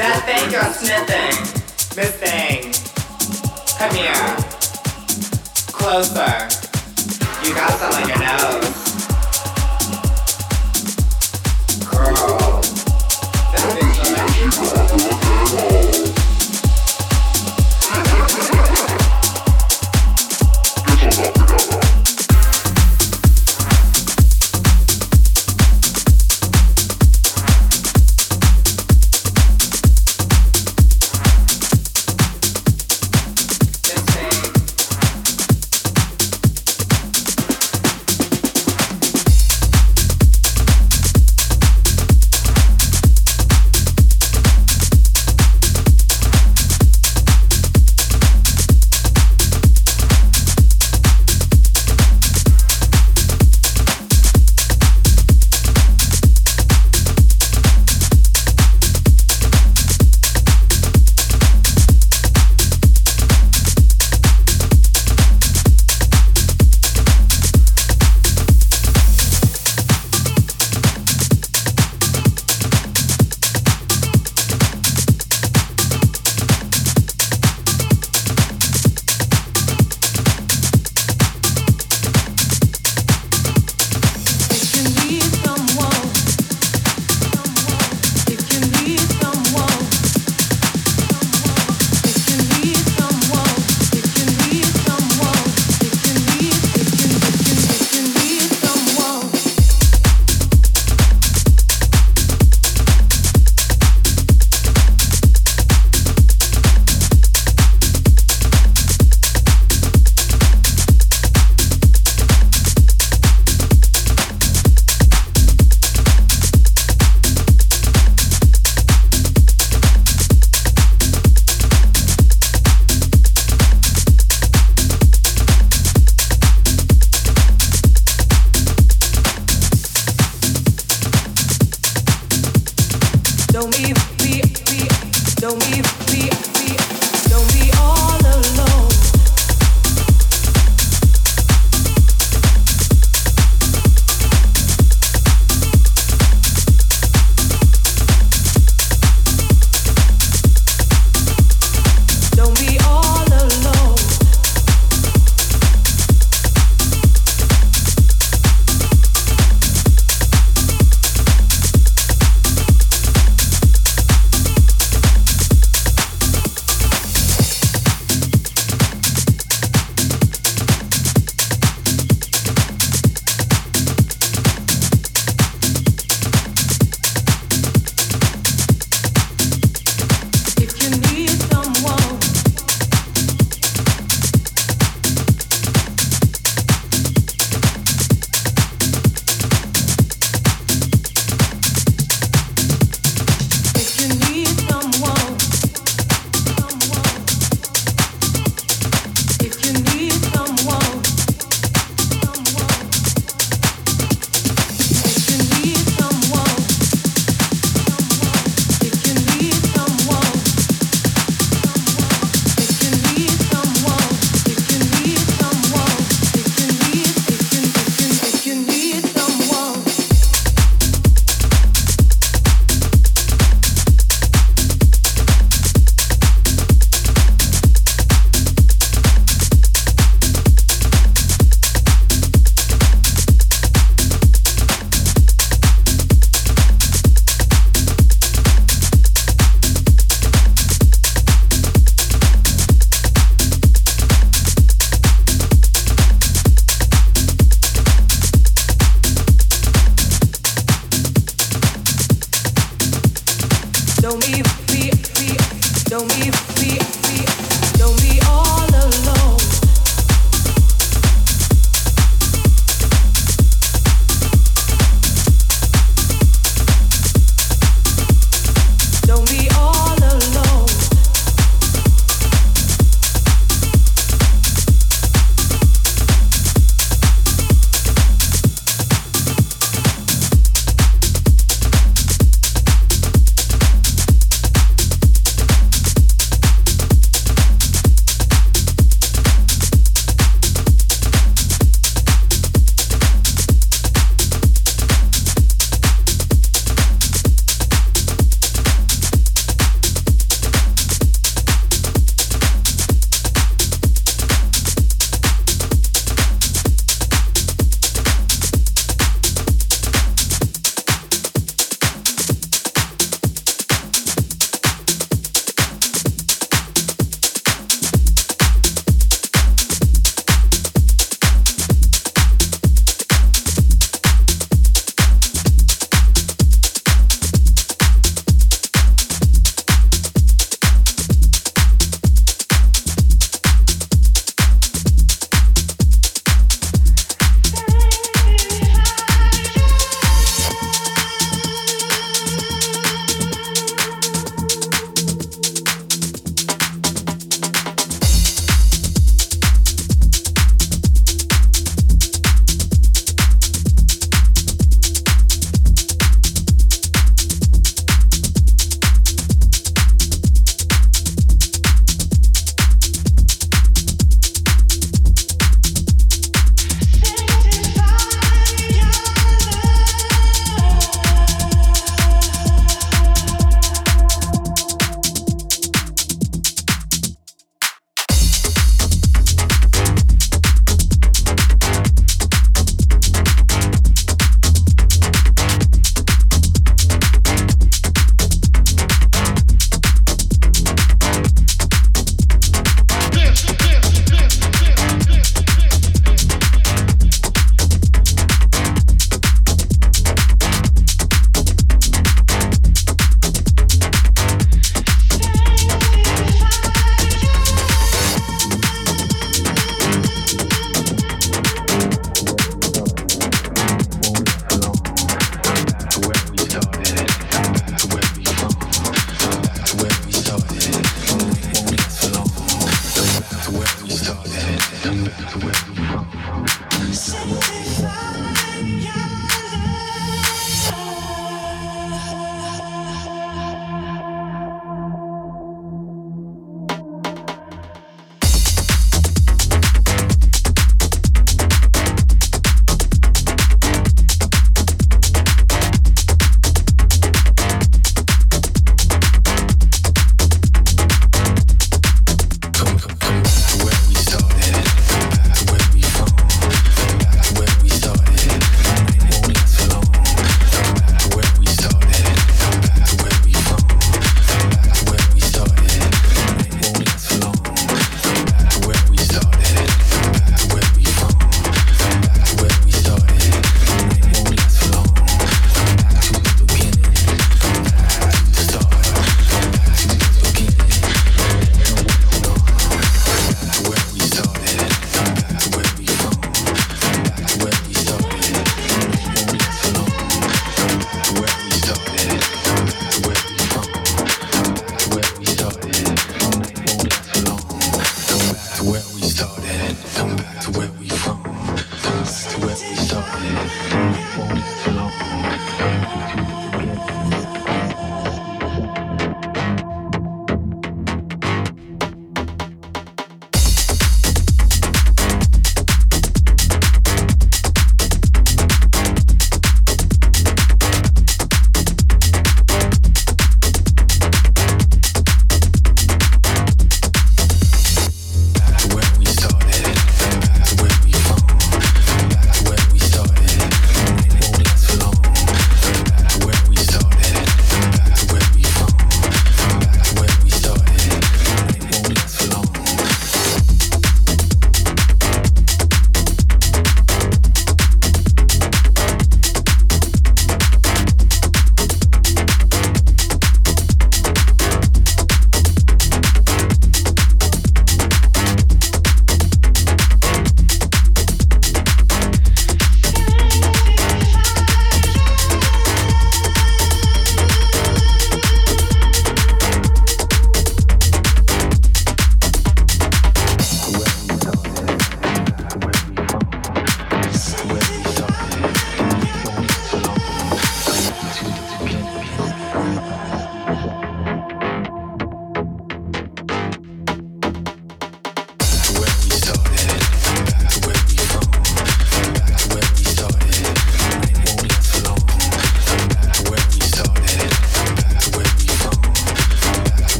That thing you're sniffing. This thing. Come here. Closer. You got something on your nose. Girl. That thing's.